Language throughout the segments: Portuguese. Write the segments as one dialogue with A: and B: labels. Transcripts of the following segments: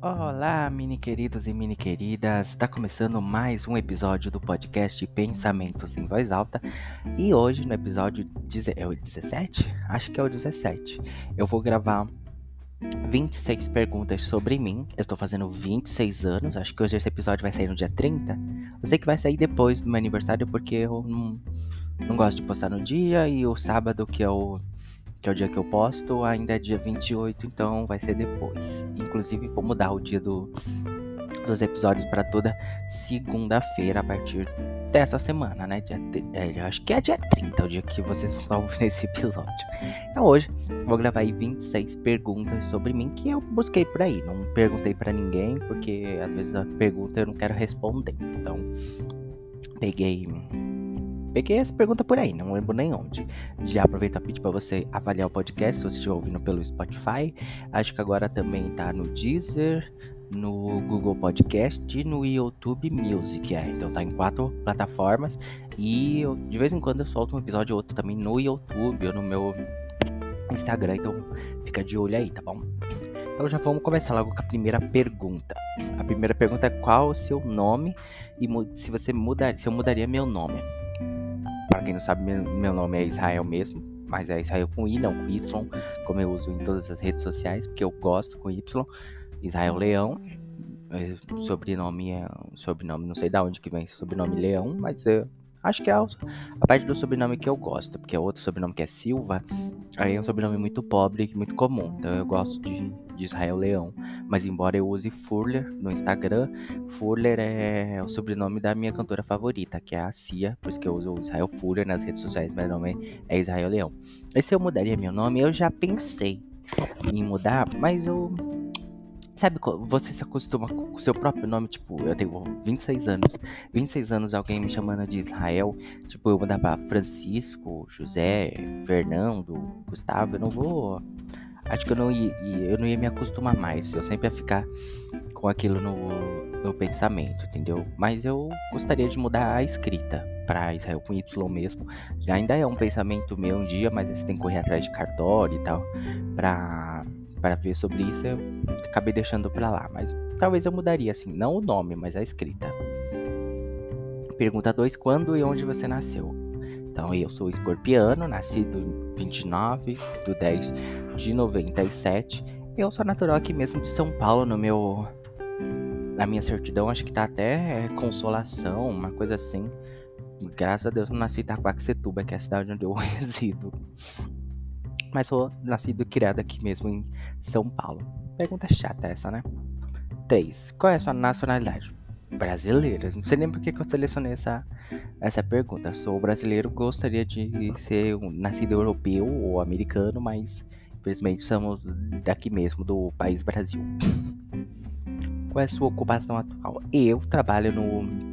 A: Olá, mini queridos e mini queridas. Está começando mais um episódio do podcast Pensamentos em Voz Alta. E hoje, no episódio é o 17? Acho que é o 17. Eu vou gravar 26 perguntas sobre mim. Eu tô fazendo 26 anos. Acho que hoje esse episódio vai sair no dia 30. Eu sei que vai sair depois do meu aniversário porque eu não, não gosto de postar no dia. E o sábado, que é o que é o dia que eu posto, ainda é dia 28, então vai ser depois. Inclusive, vou mudar o dia do, dos episódios para toda segunda-feira a partir dessa semana, né? Dia, é, acho que é dia 30 o dia que vocês vão estar ouvindo esse episódio. Então hoje vou gravar aí 26 perguntas sobre mim que eu busquei por aí. Não perguntei para ninguém, porque às vezes a pergunta eu não quero responder. Então peguei Peguei essa pergunta por aí, não lembro nem onde. Já aproveito a pedir para você avaliar o podcast se você estiver ouvindo pelo Spotify. Acho que agora também tá no Deezer, no Google Podcast e no YouTube Music. É, então tá em quatro plataformas. E eu, de vez em quando eu solto um episódio ou outro também no YouTube ou no meu Instagram. Então fica de olho aí, tá bom? Então já vamos começar logo com a primeira pergunta. A primeira pergunta é qual o seu nome e se você mudar, se eu mudaria meu nome. Para quem não sabe, meu nome é Israel mesmo, mas é Israel com I, não com Y, como eu uso em todas as redes sociais, porque eu gosto com Y. Israel Leão. É, sobrenome é. Sobrenome, não sei de onde que vem sobrenome Leão, mas é, acho que é a, a parte do sobrenome que eu gosto, porque é outro sobrenome que é Silva, aí é um sobrenome muito pobre, muito comum. Então eu gosto de de Israel Leão. Mas embora eu use Furler no Instagram, Furler é o sobrenome da minha cantora favorita, que é a Cia, por isso que eu uso Israel Furler nas redes sociais, meu nome é Israel Leão. E se eu mudaria meu nome, eu já pensei em mudar, mas eu Sabe, você se acostuma com o seu próprio nome, tipo, eu tenho 26 anos. 26 anos alguém me chamando de Israel, tipo, eu pra Francisco, José, Fernando, Gustavo, eu não vou acho que eu não ia, eu não ia me acostumar mais. Eu sempre ia ficar com aquilo no, no pensamento, entendeu? Mas eu gostaria de mudar a escrita para Israel com Y mesmo. Já ainda é um pensamento meu um dia, mas você tem que correr atrás de cartório e tal para para ver sobre isso. Eu acabei deixando para lá, mas talvez eu mudaria assim, não o nome, mas a escrita. Pergunta 2: Quando e onde você nasceu? Então, eu sou escorpiano, nascido 29 de 10 de 97. Eu sou natural aqui mesmo de São Paulo, no meu. Na minha certidão, acho que tá até consolação, uma coisa assim. Graças a Deus eu nasci em Itaquaquecetuba, que é a cidade onde eu resido. Mas sou nascido e criado aqui mesmo em São Paulo. Pergunta chata essa, né? 3. Qual é a sua nacionalidade? brasileira. Não sei nem por que eu selecionei essa, essa pergunta. Sou brasileiro, gostaria de ser um nascido europeu ou americano, mas infelizmente somos daqui mesmo, do país Brasil. Qual é a sua ocupação atual? Eu trabalho no.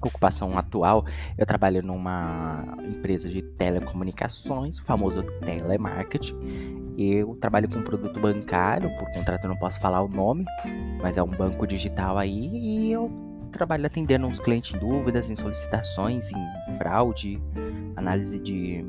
A: Ocupação atual, eu trabalho numa empresa de telecomunicações, famoso telemarketing. Eu trabalho com um produto bancário, por contrato eu não posso falar o nome, mas é um banco digital aí e eu trabalho atendendo os clientes em dúvidas, em solicitações, em fraude, análise de,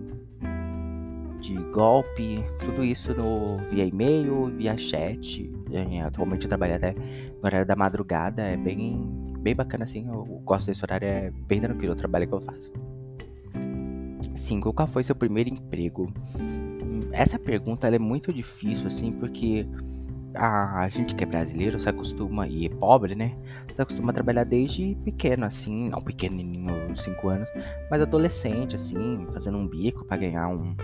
A: de golpe, tudo isso no, via e-mail, via chat. É, atualmente eu trabalho até no horário da madrugada, é bem, bem bacana assim, eu gosto desse horário, é bem tranquilo o trabalho que eu faço. 5. Qual foi seu primeiro emprego? Essa pergunta é muito difícil, assim, porque a gente que é brasileiro se acostuma, e é pobre, né? Se acostuma a trabalhar desde pequeno, assim, não pequenininho, 5 anos, mas adolescente, assim, fazendo um bico para ganhar um,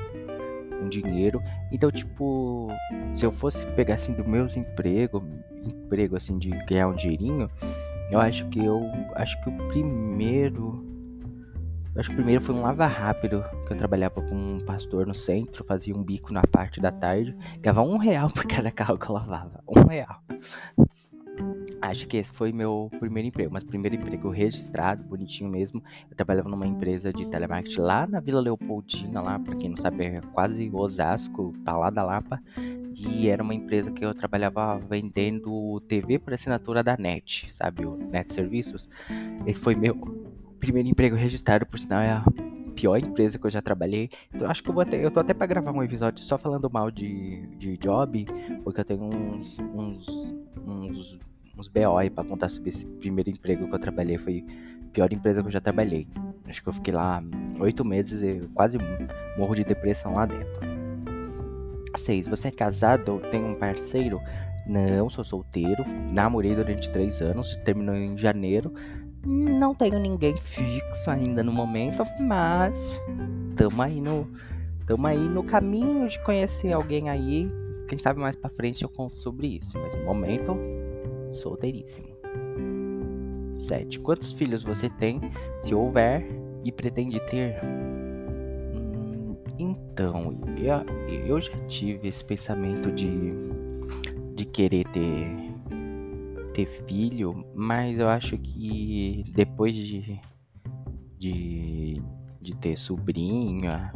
A: um dinheiro. Então, tipo, se eu fosse pegar, assim, do meus empregos, emprego, assim, de ganhar um dinheirinho, eu acho que eu, acho que o primeiro acho que o primeiro foi um lava rápido, que eu trabalhava com um pastor no centro, fazia um bico na parte da tarde, ganhava um real por cada carro que eu lavava. Um real. Acho que esse foi meu primeiro emprego, mas primeiro emprego registrado, bonitinho mesmo. Eu trabalhava numa empresa de telemarketing lá na Vila Leopoldina, lá, pra quem não sabe, é quase Osasco, tá lá da Lapa. E era uma empresa que eu trabalhava vendendo TV por assinatura da NET, sabe? O NET Serviços. Esse foi meu primeiro emprego registrado, por sinal, é a pior empresa que eu já trabalhei. Então acho que eu vou até, eu tô até pra gravar um episódio só falando mal de, de job, porque eu tenho uns, uns, uns uns BO aí pra contar sobre esse primeiro emprego que eu trabalhei. Foi a pior empresa que eu já trabalhei. Acho que eu fiquei lá oito meses e quase morro de depressão lá dentro. 6. Você é casado ou tem um parceiro? Não, sou solteiro. Namorei durante três anos, terminou em janeiro. Não tenho ninguém fixo ainda no momento, mas tamo aí no, tamo aí no caminho de conhecer alguém aí. Quem sabe mais pra frente eu conto sobre isso. Mas no momento, solteiríssimo. 7. Quantos filhos você tem, se houver, e pretende ter? Hum, então, eu, eu já tive esse pensamento de, de querer ter ter filho, mas eu acho que depois de, de, de ter sobrinha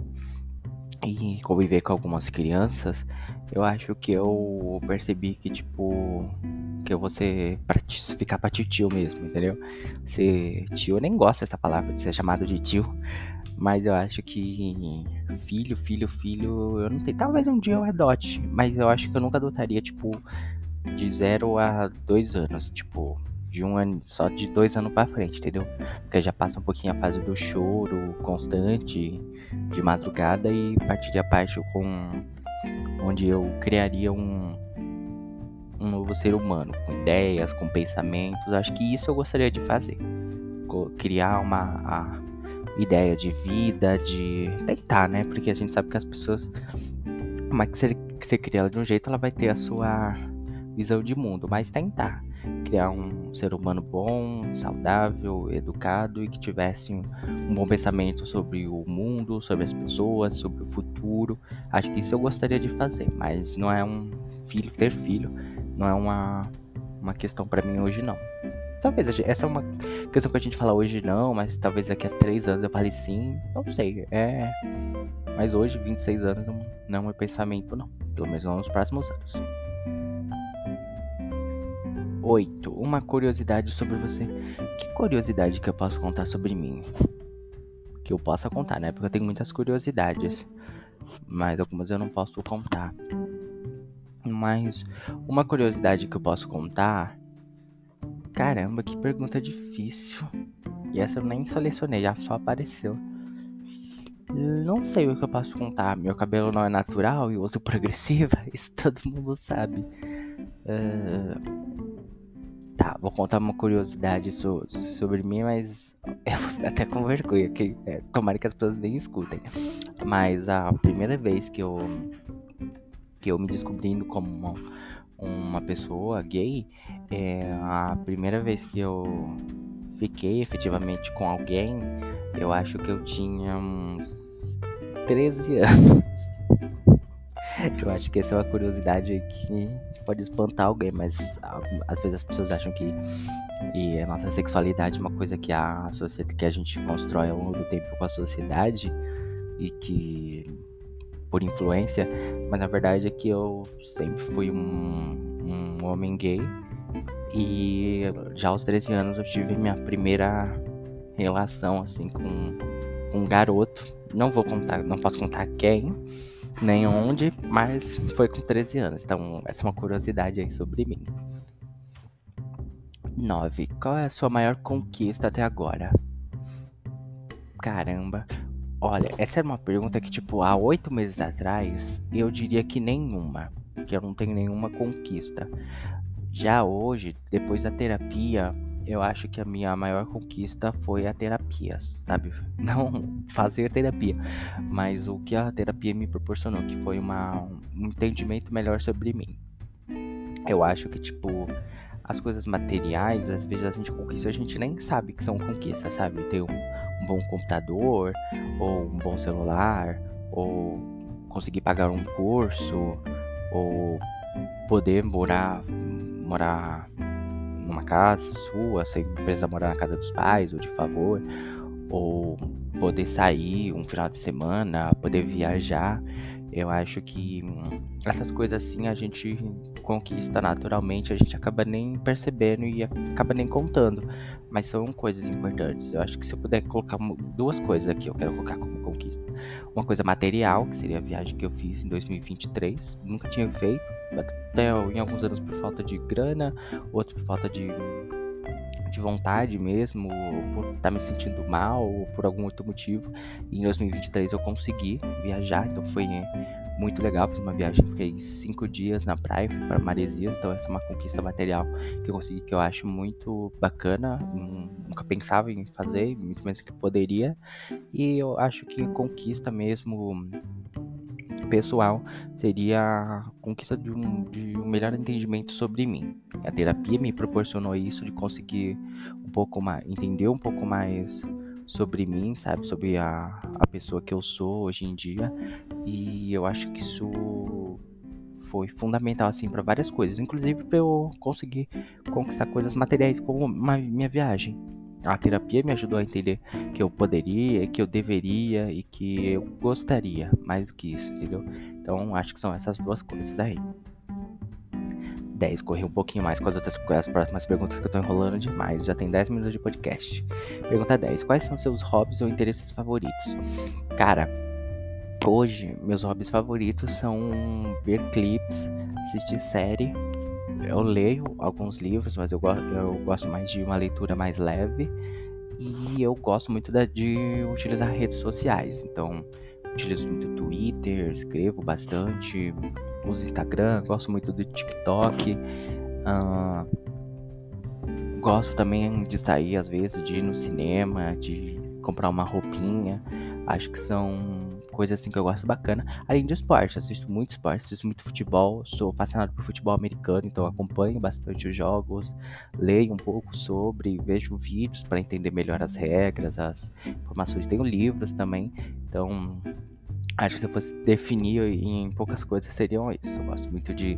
A: e conviver com algumas crianças, eu acho que eu percebi que, tipo, que eu vou ser pra ficar pra tio mesmo, entendeu? Ser tio, eu nem gosto dessa palavra de ser chamado de tio, mas eu acho que filho, filho, filho, eu não tenho. Talvez um dia eu adote, mas eu acho que eu nunca adotaria, tipo, de 0 a 2 anos, tipo, de um ano, só de dois anos para frente, entendeu? Porque já passa um pouquinho a fase do choro constante, de madrugada e partiria a parte com onde eu criaria um um novo ser humano, com ideias, com pensamentos. Acho que isso eu gostaria de fazer. Criar uma ideia de vida, de tentar, né? Porque a gente sabe que as pessoas, mas que você, que você cria ela de um jeito, ela vai ter a sua visão de mundo, mas tentar criar um ser humano bom, saudável, educado e que tivesse um, bom pensamento sobre o mundo, sobre as pessoas, sobre o futuro. Acho que isso eu gostaria de fazer, mas não é um filho ter filho, não é uma uma questão para mim hoje não. Talvez essa é uma questão que a gente fala hoje não, mas talvez daqui a três anos eu fale sim, não sei. É, mas hoje 26 anos não, não é pensamento não, pelo menos não nos próximos anos. 8. Uma curiosidade sobre você. Que curiosidade que eu posso contar sobre mim? Que eu possa contar, né? Porque eu tenho muitas curiosidades. Mas algumas eu não posso contar. Mas uma curiosidade que eu posso contar. Caramba, que pergunta difícil. E essa eu nem selecionei, já só apareceu. Não sei o que eu posso contar. Meu cabelo não é natural e uso progressiva, isso todo mundo sabe. Uh, Tá, vou contar uma curiosidade so, sobre mim, mas eu vou ficar até com vergonha, que é, tomara que as pessoas nem escutem. Mas a primeira vez que eu que eu me descobrindo como uma, uma pessoa gay, é a primeira vez que eu fiquei efetivamente com alguém, eu acho que eu tinha uns 13 anos. Eu acho que essa é uma curiosidade que pode espantar alguém, mas às vezes as pessoas acham que e a nossa sexualidade é uma coisa que a sociedade que a gente constrói ao longo do tempo com a sociedade e que por influência, mas na verdade é que eu sempre fui um, um homem gay e já aos 13 anos eu tive minha primeira relação assim com, com um garoto. Não vou contar, não posso contar quem, nem onde, mas foi com 13 anos. Então, essa é uma curiosidade aí sobre mim. 9. Qual é a sua maior conquista até agora? Caramba. Olha, essa era uma pergunta que, tipo, há oito meses atrás, eu diria que nenhuma. Que eu não tenho nenhuma conquista. Já hoje, depois da terapia, eu acho que a minha maior conquista foi a terapia, sabe? Não fazer terapia, mas o que a terapia me proporcionou, que foi uma, um entendimento melhor sobre mim. Eu acho que, tipo, as coisas materiais, às vezes a gente conquista, a gente nem sabe que são conquistas, sabe? Ter um, um bom computador, ou um bom celular, ou conseguir pagar um curso, ou poder morar, morar numa casa sua, sem precisar morar na casa dos pais ou de favor, ou poder sair um final de semana, poder viajar. Eu acho que essas coisas assim a gente conquista naturalmente, a gente acaba nem percebendo e acaba nem contando. Mas são coisas importantes. Eu acho que se eu puder colocar duas coisas aqui, eu quero colocar como conquista. Uma coisa material, que seria a viagem que eu fiz em 2023. Nunca tinha feito, até em alguns anos por falta de grana, outro por falta de de vontade mesmo, por estar tá me sentindo mal, ou por algum outro motivo. E em 2023 eu consegui viajar, então foi muito legal. Fiz uma viagem, fiquei cinco dias na praia, para Maresias, então essa é uma conquista material que eu consegui, que eu acho muito bacana. Nunca pensava em fazer, muito menos que poderia. E eu acho que conquista mesmo pessoal seria a conquista de um, de um melhor entendimento sobre mim. A terapia me proporcionou isso, de conseguir um pouco mais, entender um pouco mais sobre mim, sabe? Sobre a, a pessoa que eu sou hoje em dia. E eu acho que isso foi fundamental, assim, para várias coisas. Inclusive para eu conseguir conquistar coisas materiais como uma, minha viagem. A terapia me ajudou a entender que eu poderia, que eu deveria e que eu gostaria mais do que isso, entendeu? Então acho que são essas duas coisas aí. 10, corri um pouquinho mais com as outras com as próximas perguntas que eu tô enrolando demais. Já tem 10 minutos de podcast. Pergunta 10. Quais são seus hobbies ou interesses favoritos? Cara, hoje meus hobbies favoritos são ver clips, assistir série eu leio alguns livros, mas eu, go eu gosto mais de uma leitura mais leve. E eu gosto muito da, de utilizar redes sociais. Então, utilizo muito Twitter, escrevo bastante, uso Instagram, gosto muito do TikTok. Uh, gosto também de sair, às vezes, de ir no cinema, de comprar uma roupinha. Acho que são coisa assim que eu gosto bacana. Além de esporte, assisto muito esporte, assisto muito futebol, sou fascinado por futebol americano, então acompanho bastante os jogos, leio um pouco sobre, vejo vídeos para entender melhor as regras, as informações. Tenho livros também, então acho que se eu fosse definir em poucas coisas seriam isso. Eu gosto muito de,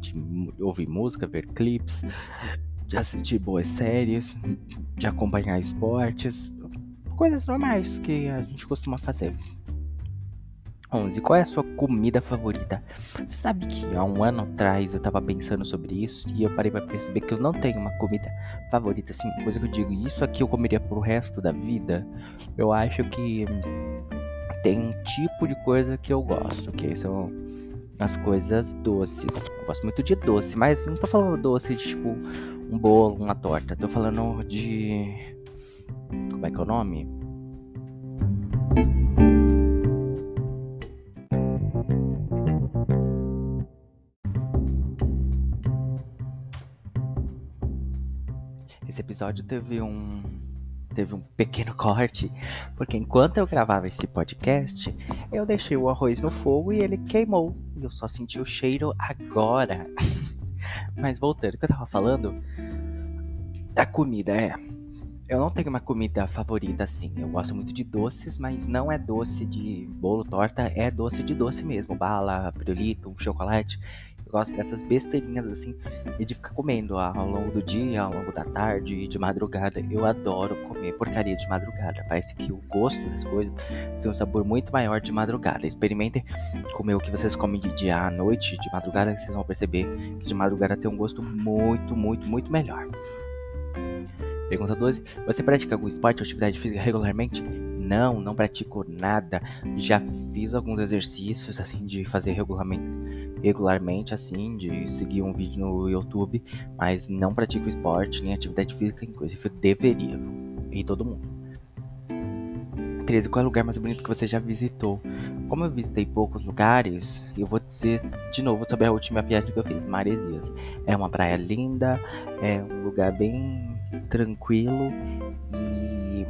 A: de ouvir música, ver clipes, de assistir boas séries, de acompanhar esportes, coisas normais que a gente costuma fazer. 11. Qual é a sua comida favorita? Você sabe que há um ano atrás eu tava pensando sobre isso e eu parei para perceber que eu não tenho uma comida favorita, assim, coisa que eu digo, isso aqui eu comeria pro resto da vida. Eu acho que tem um tipo de coisa que eu gosto, que são as coisas doces. Eu gosto muito de doce, mas não tô falando doce de tipo um bolo, uma torta. Tô falando de. Como é que é o nome? Esse episódio teve um teve um pequeno corte, porque enquanto eu gravava esse podcast, eu deixei o arroz no fogo e ele queimou. E eu só senti o cheiro agora. Mas voltando, o que eu tava falando da comida, é. Eu não tenho uma comida favorita assim. Eu gosto muito de doces, mas não é doce de bolo, torta, é doce de doce mesmo. Bala, pirulito, chocolate gosto dessas besteirinhas assim e de ficar comendo ao longo do dia, ao longo da tarde, de madrugada. Eu adoro comer porcaria de madrugada. Parece que o gosto das coisas tem um sabor muito maior de madrugada. Experimentem comer o que vocês comem de dia à noite, de madrugada, que vocês vão perceber que de madrugada tem um gosto muito, muito, muito melhor. Pergunta 12. Você pratica algum esporte ou atividade física regularmente? Não, não pratico nada. Já fiz alguns exercícios assim de fazer regularmente regularmente, assim, de seguir um vídeo no YouTube, mas não pratico esporte nem atividade física, inclusive eu deveria. E todo mundo. 13. Qual é o lugar mais bonito que você já visitou? Como eu visitei poucos lugares, eu vou dizer de novo sobre a última viagem que eu fiz, Maresias. É uma praia linda, é um lugar bem tranquilo e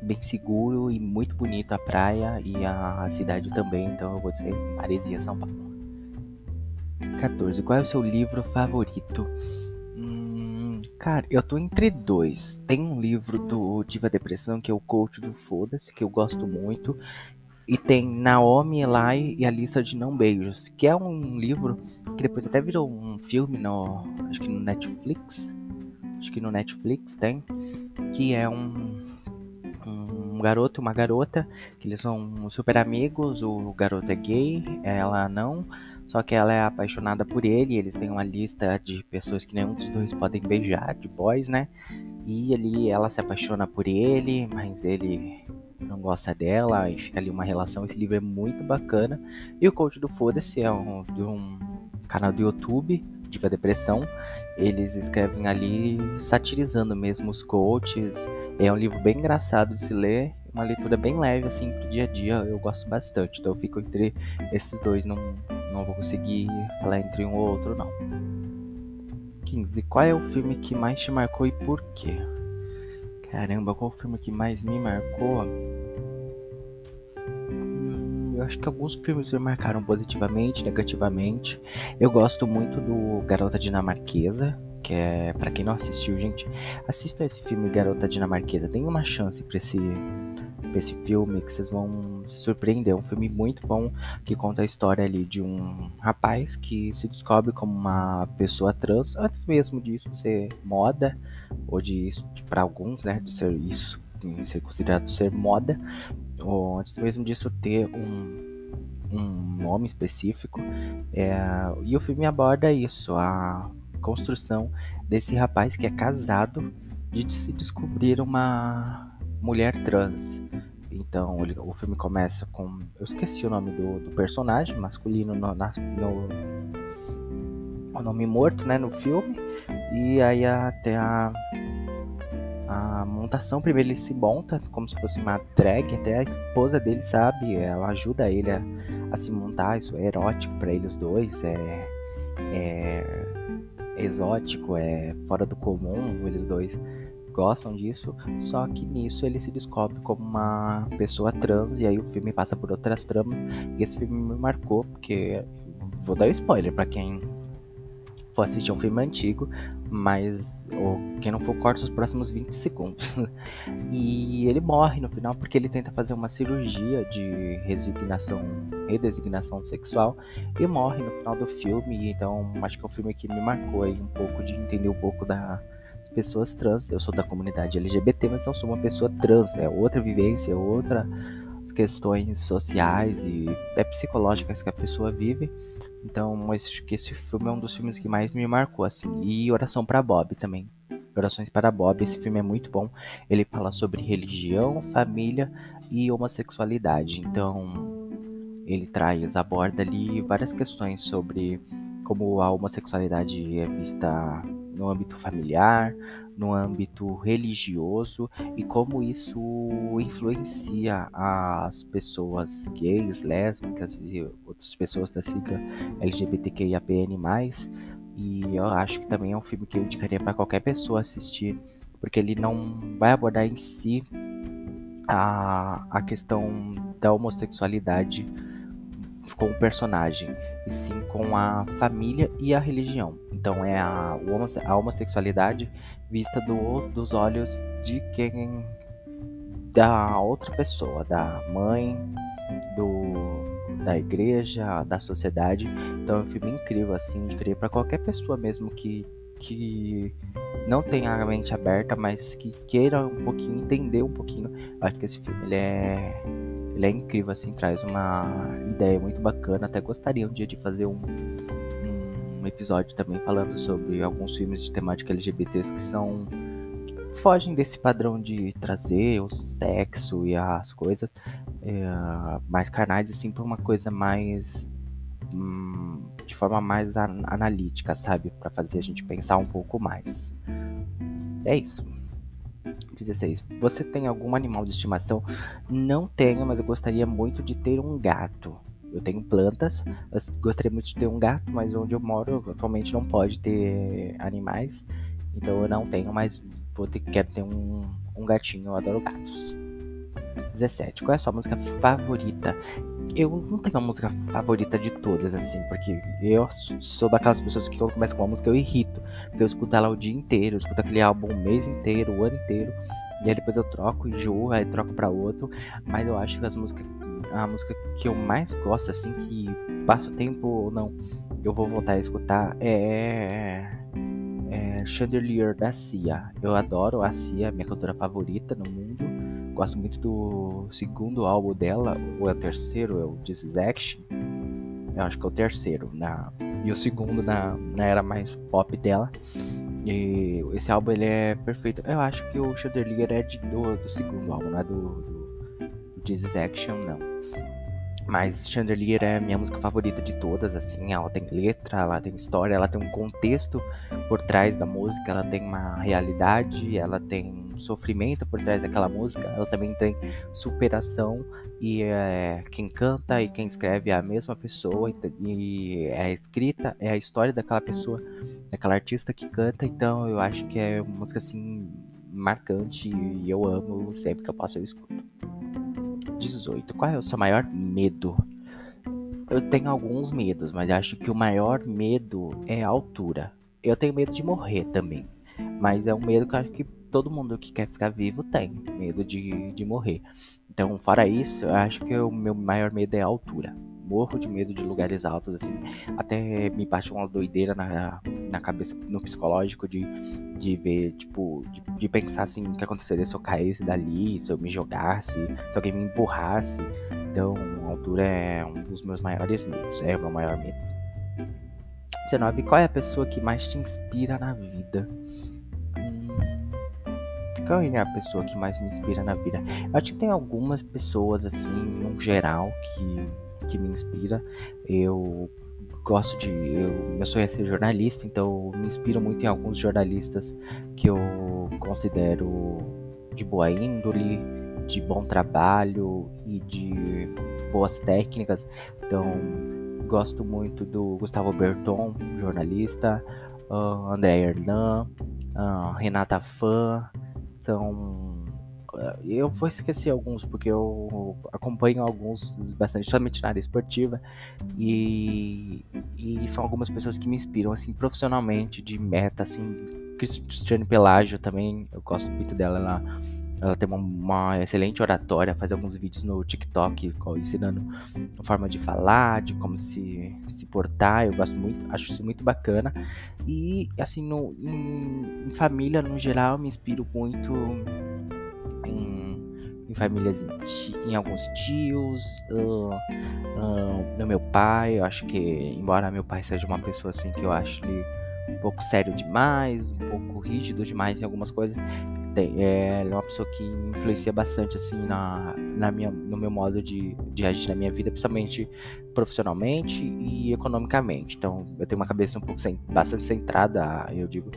A: bem seguro e muito bonito a praia e a cidade também, então eu vou dizer Maresias, São Paulo. 14. Qual é o seu livro favorito? Hum, cara, eu tô entre dois. Tem um livro do Diva Depressão, que é o Coach do Foda-se, que eu gosto muito. E tem Naomi, Eli e a Lista de Não Beijos, que é um livro que depois até virou um filme no. Acho que no Netflix. Acho que no Netflix tem. Que é um. Um garoto e uma garota, que eles são super amigos, o garoto é gay, ela não, só que ela é apaixonada por ele, eles têm uma lista de pessoas que nenhum dos dois podem beijar, de boys, né? E ali ela se apaixona por ele, mas ele não gosta dela, e fica ali uma relação. Esse livro é muito bacana. E o Coach do Foda-se é um, de um canal do YouTube, Diva Depressão. Eles escrevem ali satirizando mesmo os coaches. É um livro bem engraçado de se ler, uma leitura bem leve assim pro dia a dia. Eu gosto bastante. Então eu fico entre esses dois, não, não vou conseguir falar entre um ou outro não. 15. Qual é o filme que mais te marcou e por quê? Caramba, qual o filme que mais me marcou? Hum, eu acho que alguns filmes me marcaram positivamente, negativamente. Eu gosto muito do Garota Dinamarquesa, que é, para quem não assistiu, gente, assista esse filme Garota Dinamarquesa. Tem uma chance para esse esse filme que vocês vão se surpreender. É um filme muito bom que conta a história ali de um rapaz que se descobre como uma pessoa trans antes mesmo disso ser moda ou de para alguns, né, de ser isso, de ser considerado ser moda, ou antes mesmo disso ter um um nome específico. É, e o filme aborda isso, a construção desse rapaz que é casado de se descobrir uma mulher trans. Então ele, o filme começa com. Eu esqueci o nome do, do personagem masculino no, na, no, o nome morto, né, no filme. E aí até a a montação primeiro ele se monta como se fosse uma drag, até a esposa dele sabe, ela ajuda ele a, a se montar, isso é erótico para eles dois, é, é, é exótico, é fora do comum, eles dois gostam disso, só que nisso ele se descobre como uma pessoa trans e aí o filme passa por outras tramas e esse filme me marcou porque vou dar spoiler para quem for assistir um filme antigo, mas ou quem não for corta os próximos 20 segundos. e ele morre no final porque ele tenta fazer uma cirurgia de resignação, redesignação sexual e morre no final do filme. Então acho que é um filme que me marcou aí um pouco de entender um pouco da pessoas trans. Eu sou da comunidade LGBT, mas não sou uma pessoa trans. É outra vivência, é outra questões sociais e até psicológicas que a pessoa vive. Então, acho que esse filme é um dos filmes que mais me marcou, assim. E Oração para Bob também. Orações para Bob, esse filme é muito bom. Ele fala sobre religião, família e homossexualidade. Então, ele traz, aborda ali várias questões sobre como a homossexualidade é vista no âmbito familiar, no âmbito religioso e como isso influencia as pessoas gays, lésbicas e outras pessoas da sigla LGBTQIAPN+. E eu acho que também é um filme que eu indicaria para qualquer pessoa assistir, porque ele não vai abordar em si a, a questão da homossexualidade com o personagem, e sim com a família e a religião. Então é a, a homossexualidade vista do, dos olhos de quem da outra pessoa, da mãe, do, da igreja, da sociedade. Então é um filme incrível, assim, de querer para qualquer pessoa mesmo que, que não tenha a mente aberta, mas que queira um pouquinho, entender um pouquinho. acho que esse filme ele é, ele é incrível, assim, traz uma ideia muito bacana. Até gostaria um dia de fazer um, um episódio também falando sobre alguns filmes de temática LGBTs que são fogem desse padrão de trazer o sexo e as coisas é, mais carnais, assim, por uma coisa mais. Hum, de forma mais an analítica, sabe? para fazer a gente pensar um pouco mais. É isso. 16. Você tem algum animal de estimação? Não tenho, mas eu gostaria muito de ter um gato. Eu tenho plantas, gostaria muito de ter um gato, mas onde eu moro atualmente não pode ter animais. Então eu não tenho, mas vou ter, quero ter um, um gatinho, eu adoro gatos. 17. Qual é a sua música favorita? Eu não tenho uma música favorita de todas, assim, porque eu sou daquelas pessoas que quando começa com uma música eu irrito. Porque eu escuto ela o dia inteiro, eu escuto aquele álbum o mês inteiro, o ano inteiro. E aí depois eu troco, enjoo, aí troco pra outro. Mas eu acho que as músicas. A música que eu mais gosto, assim, que passa o tempo ou não, eu vou voltar a escutar é é Chandelier da Cia. Eu adoro a Cia, minha cantora favorita no mundo gosto muito do segundo álbum dela, ou é o terceiro, é o This Is Action. Eu acho que é o terceiro, na, e o segundo na, na era mais pop dela. E esse álbum ele é perfeito. Eu acho que o Chandelier é de, do, do segundo álbum, não é do, do, do This Is Action, não. Mas Chandelier é minha música favorita de todas, assim, ela tem letra, ela tem história, ela tem um contexto por trás da música, ela tem uma realidade, ela tem sofrimento por trás daquela música, ela também tem superação e é, quem canta e quem escreve é a mesma pessoa e é escrita é a história daquela pessoa, daquela artista que canta, então eu acho que é uma música assim marcante e eu amo sempre que eu posso eu escuto. 18. Qual é o seu maior medo? Eu tenho alguns medos, mas acho que o maior medo é a altura. Eu tenho medo de morrer também. Mas é um medo que eu acho que todo mundo que quer ficar vivo tem. Medo de, de morrer. Então, fora isso, eu acho que o meu maior medo é a altura morro de medo de lugares altos, assim. Até me bate uma doideira na, na cabeça, no psicológico, de, de ver, tipo, de, de pensar assim, o que aconteceria se eu caísse dali, se eu me jogasse, se alguém me empurrasse. Então, a altura é um dos meus maiores medos, é o meu maior medo. 19. Qual é a pessoa que mais te inspira na vida? Qual é a pessoa que mais me inspira na vida? Eu acho que tem algumas pessoas, assim, no geral, que que me inspira. Eu gosto de. Eu, meu sonho é ser jornalista, então me inspiro muito em alguns jornalistas que eu considero de boa índole, de bom trabalho e de boas técnicas. Então, gosto muito do Gustavo Berton, jornalista, uh, André Hernan, uh, Renata Fã. São eu vou esquecer alguns, porque eu acompanho alguns bastante, somente na área esportiva, e, e são algumas pessoas que me inspiram, assim, profissionalmente, de meta, assim, Cristiane Pelágio também, eu gosto muito dela, ela, ela tem uma, excelente oratória, faz alguns vídeos no TikTok ensinando a forma de falar, de como se, se portar, eu gosto muito, acho isso muito bacana. E assim, no, em, em família no geral, me inspiro muito em, em famílias, em, em, alguns tios, uh, uh, no meu pai. Eu acho que, embora meu pai seja uma pessoa assim que eu acho ele um pouco sério demais, um pouco rígido demais em algumas coisas, tem, é, é uma pessoa que influencia bastante assim na, na minha, no meu modo de, de agir na minha vida, principalmente profissionalmente e economicamente. Então eu tenho uma cabeça um pouco bastante centrada, eu digo,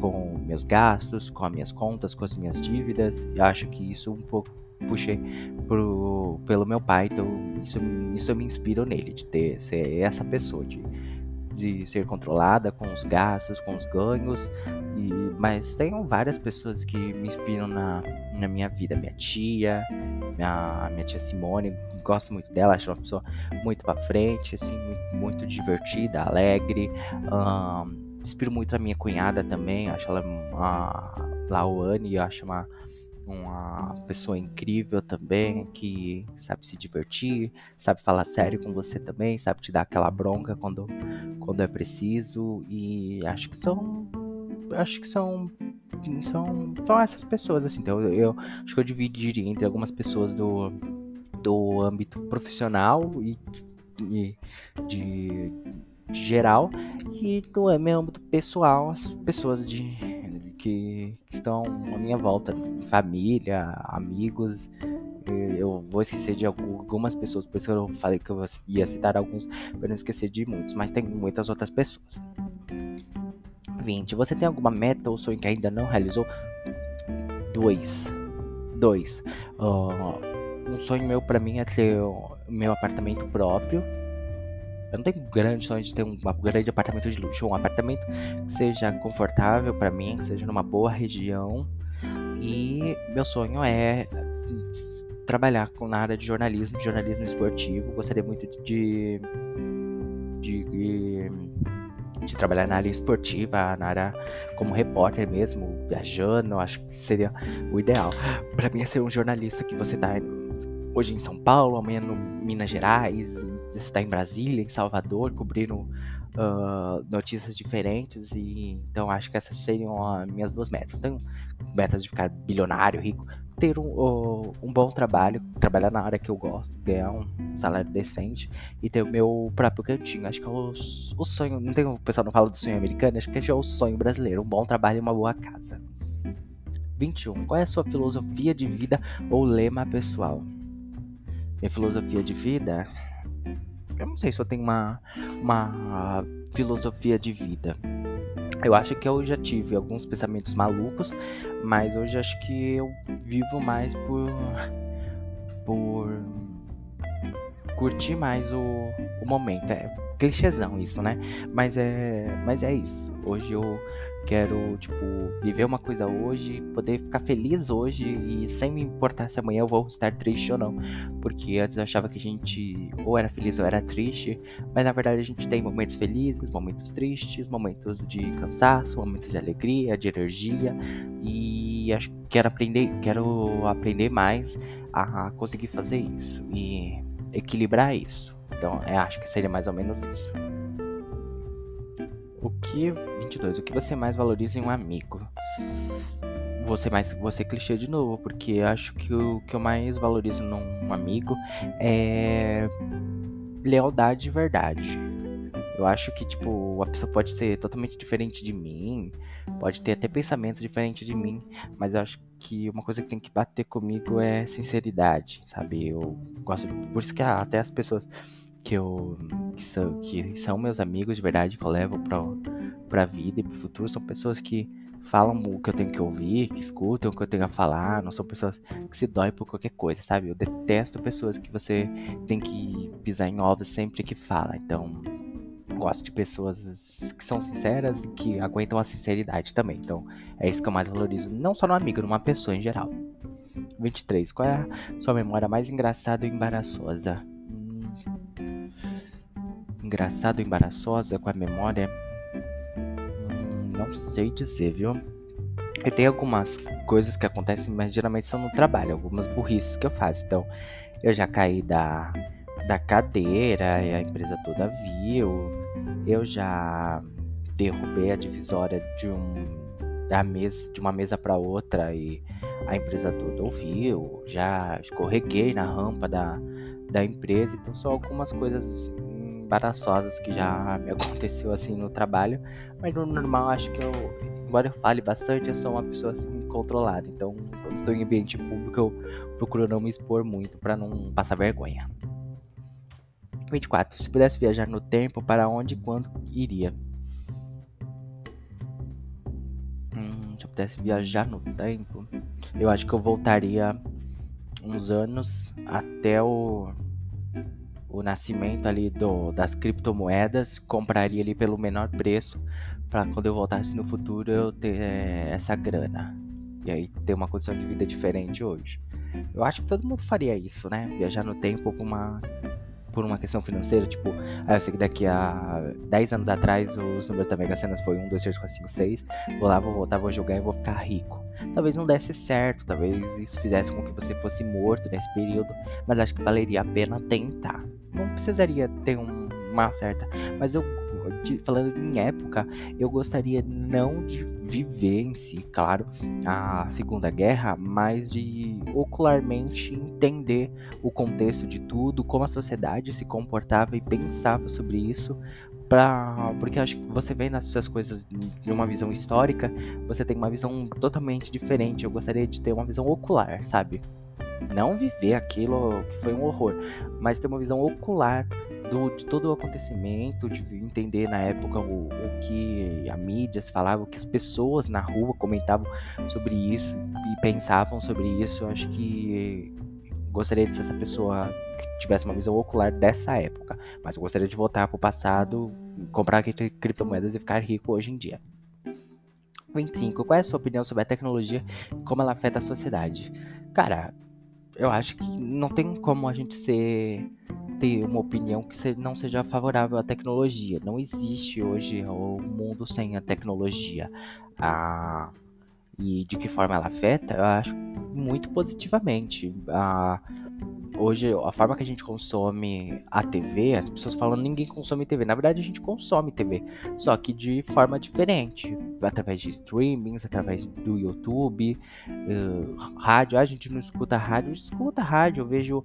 A: com meus gastos, com as minhas contas, com as minhas dívidas. Acho que isso um pouco puxei pro, pelo meu pai, então isso, isso me inspiro nele, de ter ser essa pessoa, de de ser controlada com os gastos, com os ganhos. E, mas tenho várias pessoas que me inspiram na, na minha vida. Minha tia, minha, minha tia Simone, gosto muito dela, acho uma pessoa muito para frente, assim, muito, muito, divertida, alegre. Um, inspiro muito a minha cunhada também, acho ela uma Lauane, acho uma uma pessoa incrível também, que sabe se divertir, sabe falar sério com você também, sabe te dar aquela bronca quando, quando é preciso. E acho que são. Acho que são. São, são essas pessoas, assim. Então eu, eu acho que eu dividiria entre algumas pessoas do, do âmbito profissional e, e de, de geral e do meu âmbito pessoal, as pessoas de que, que estão à minha volta, família, amigos. Eu vou esquecer de algumas pessoas, por isso que eu falei que eu ia citar alguns para não esquecer de muitos, mas tem muitas outras pessoas. 20. Você tem alguma meta ou sonho que ainda não realizou? Dois. Dois. Uh, um sonho meu para mim é ter o meu apartamento próprio eu não tenho grande sonho de ter um grande apartamento de luxo, um apartamento que seja confortável para mim, que seja numa boa região. E meu sonho é trabalhar com, na área de jornalismo, jornalismo esportivo. Gostaria muito de, de, de, de trabalhar na área esportiva, na área como repórter mesmo, viajando. Acho que seria o ideal. Para mim é ser um jornalista que você tá hoje em São Paulo, amanhã no Minas Gerais, você está em Brasília, em Salvador, cobrindo uh, notícias diferentes. E então acho que essas seriam as minhas duas metas. Tenho metas de ficar bilionário, rico. Ter um, uh, um bom trabalho, trabalhar na área que eu gosto, ganhar um salário decente e ter o meu próprio cantinho. Acho que é o, o sonho. Não tem o pessoal não fala do sonho americano, acho que é o sonho brasileiro. Um bom trabalho e uma boa casa. 21. Qual é a sua filosofia de vida ou lema pessoal? Minha filosofia de vida. Eu não sei se eu tenho uma, uma filosofia de vida. Eu acho que eu já tive alguns pensamentos malucos, mas hoje acho que eu vivo mais por. por. curtir mais o, o momento. É clichêzão isso, né? Mas é, mas é isso. Hoje eu quero, tipo, viver uma coisa hoje, poder ficar feliz hoje e sem me importar se amanhã eu vou estar triste ou não. Porque antes eu achava que a gente ou era feliz ou era triste, mas na verdade a gente tem momentos felizes, momentos tristes, momentos de cansaço, momentos de alegria, de energia e acho que quero aprender, quero aprender mais a conseguir fazer isso e equilibrar isso. Então, eu acho que seria mais ou menos isso. O que 22, o que você mais valoriza em um amigo? Você mais você clichê de novo, porque acho que o que eu mais valorizo num amigo é lealdade de verdade. Eu acho que, tipo, a pessoa pode ser totalmente diferente de mim, pode ter até pensamentos diferentes de mim, mas eu acho que uma coisa que tem que bater comigo é sinceridade, sabe? Eu gosto, por isso que até as pessoas que eu que são, que são meus amigos de verdade que eu levo pra, pra vida e pro futuro são pessoas que falam o que eu tenho que ouvir, que escutam o que eu tenho a falar, não são pessoas que se dói por qualquer coisa, sabe? Eu detesto pessoas que você tem que pisar em ovos sempre que fala. Então, gosto de pessoas que são sinceras e que aguentam a sinceridade também. Então, é isso que eu mais valorizo, não só no amigo, numa pessoa em geral. 23. Qual é a sua memória mais engraçada e embaraçosa? Engraçada ou embaraçosa com a memória? Hum, não sei dizer, viu? Eu tenho algumas coisas que acontecem, mas geralmente são no trabalho, algumas burrices que eu faço. Então, eu já caí da, da cadeira e a empresa toda viu. Eu já derrubei a divisória de um da mesa de uma mesa para outra e a empresa toda ouviu. Já escorreguei na rampa da, da empresa. Então, são algumas coisas embaraçosas que já me aconteceu assim no trabalho, mas no normal acho que eu, embora eu fale bastante, eu sou uma pessoa assim controlada. Então, quando estou em ambiente público, eu procuro não me expor muito para não passar vergonha. 24. Se pudesse viajar no tempo, para onde e quando iria? Hum, se eu pudesse viajar no tempo, eu acho que eu voltaria uns anos até o o nascimento ali do, das criptomoedas, compraria ali pelo menor preço para quando eu voltasse no futuro eu ter é, essa grana. E aí ter uma condição de vida diferente hoje. Eu acho que todo mundo faria isso, né? Viajar no tempo por uma, por uma questão financeira. Tipo, ah, eu sei que daqui a 10 anos atrás os números da Mega Sena foi 1, 2, 3, 4, 5, 6. Vou lá, vou voltar, vou jogar e vou ficar rico. Talvez não desse certo, talvez isso fizesse com que você fosse morto nesse período. Mas acho que valeria a pena tentar não precisaria ter um, uma certa. Mas eu, de, falando em época, eu gostaria não de viver em si, claro, a Segunda Guerra, mas de ocularmente entender o contexto de tudo, como a sociedade se comportava e pensava sobre isso. Pra, porque acho que você vê nessas coisas de uma visão histórica, você tem uma visão totalmente diferente. Eu gostaria de ter uma visão ocular, sabe? Não viver aquilo que foi um horror, mas ter uma visão ocular do, de todo o acontecimento, de entender na época o, o que a mídia se falava, o que as pessoas na rua comentavam sobre isso e pensavam sobre isso. Acho que gostaria de ser essa pessoa que tivesse uma visão ocular dessa época, mas eu gostaria de voltar para o passado, comprar criptomoedas e ficar rico hoje em dia. 25. Qual é a sua opinião sobre a tecnologia e como ela afeta a sociedade? Cara, eu acho que não tem como a gente ser ter uma opinião que não seja favorável à tecnologia. Não existe hoje o mundo sem a tecnologia. Ah, e de que forma ela afeta, eu acho muito positivamente. Ah, hoje a forma que a gente consome a TV, as pessoas falam ninguém consome TV. Na verdade, a gente consome TV, só que de forma diferente, através de streamings, através do YouTube, uh, rádio. Ah, a gente não escuta rádio, escuta rádio. Eu vejo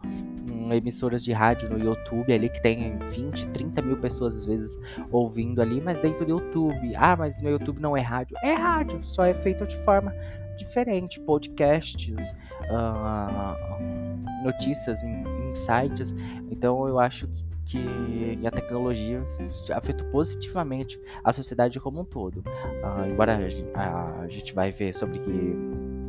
A: um, emissoras de rádio no YouTube ali que tem 20, 30 mil pessoas às vezes ouvindo ali, mas dentro do YouTube. Ah, mas no YouTube não é rádio. É rádio, só é feito de forma diferente. Podcasts, uh, notícias em, em sites. Então eu acho que a tecnologia afetou positivamente a sociedade como um todo. Uh, embora a, gente vai ver sobre que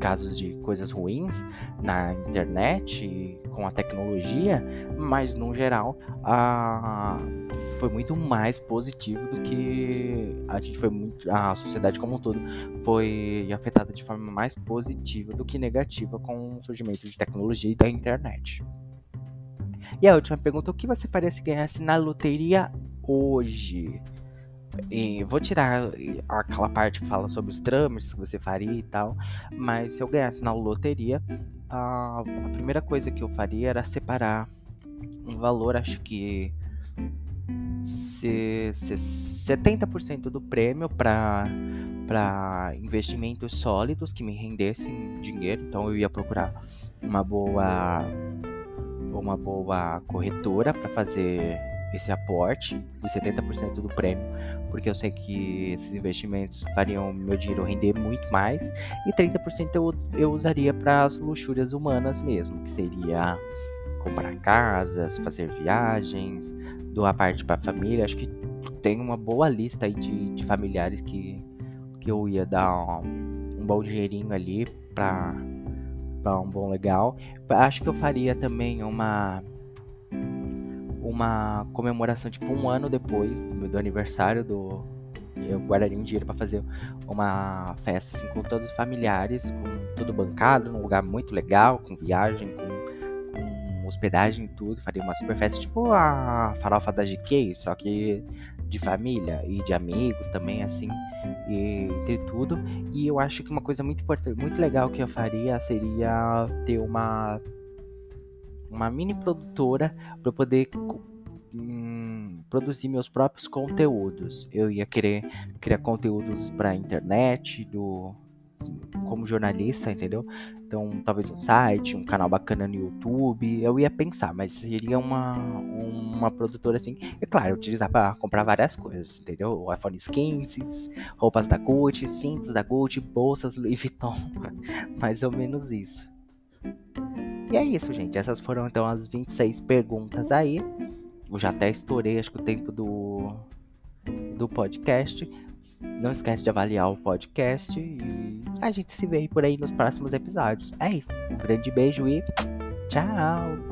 A: casos de coisas ruins na internet com a tecnologia, mas no geral a, foi muito mais positivo do que a gente foi muito a sociedade como um todo foi afetada de forma mais positiva do que negativa com o surgimento de tecnologia e da internet. E a última pergunta: o que você faria se ganhasse na loteria hoje? E vou tirar aquela parte que fala sobre os trâmites que você faria e tal, mas se eu ganhasse na loteria, a, a primeira coisa que eu faria era separar um valor, acho que se, se 70% do prêmio para para investimentos sólidos que me rendessem dinheiro. Então eu ia procurar uma boa uma boa corretora para fazer esse aporte de 70% do prêmio, porque eu sei que esses investimentos fariam meu dinheiro render muito mais, e 30% eu, eu usaria para as luxúrias humanas mesmo, que seria comprar casas, fazer viagens, doar parte para a família. Acho que tem uma boa lista aí de, de familiares que, que eu ia dar um, um bom dinheirinho ali para um bom legal. Acho que eu faria também uma uma comemoração tipo um ano depois do do aniversário do eu guardaria um dinheiro para fazer uma festa assim com todos os familiares, com tudo bancado, num lugar muito legal, com viagem, com, com hospedagem e tudo. Faria uma super festa tipo a farofa da GK, só que de família e de amigos também, assim, e ter tudo. E eu acho que uma coisa muito importante, muito legal que eu faria seria ter uma uma mini produtora para poder hum, produzir meus próprios conteúdos. Eu ia querer criar conteúdos para internet, do como jornalista, entendeu? Então, talvez um site, um canal bacana no YouTube. Eu ia pensar, mas seria uma, uma produtora assim. É claro, utilizar para comprar várias coisas, entendeu? IPhone 15, roupas da Gucci, cintos da Gucci, bolsas Louis Vuitton. Mais ou menos isso. E é isso, gente. Essas foram então as 26 perguntas aí. Eu já até estourei, acho que o tempo do, do podcast. Não esquece de avaliar o podcast e a gente se vê por aí nos próximos episódios. É isso. Um grande beijo e tchau!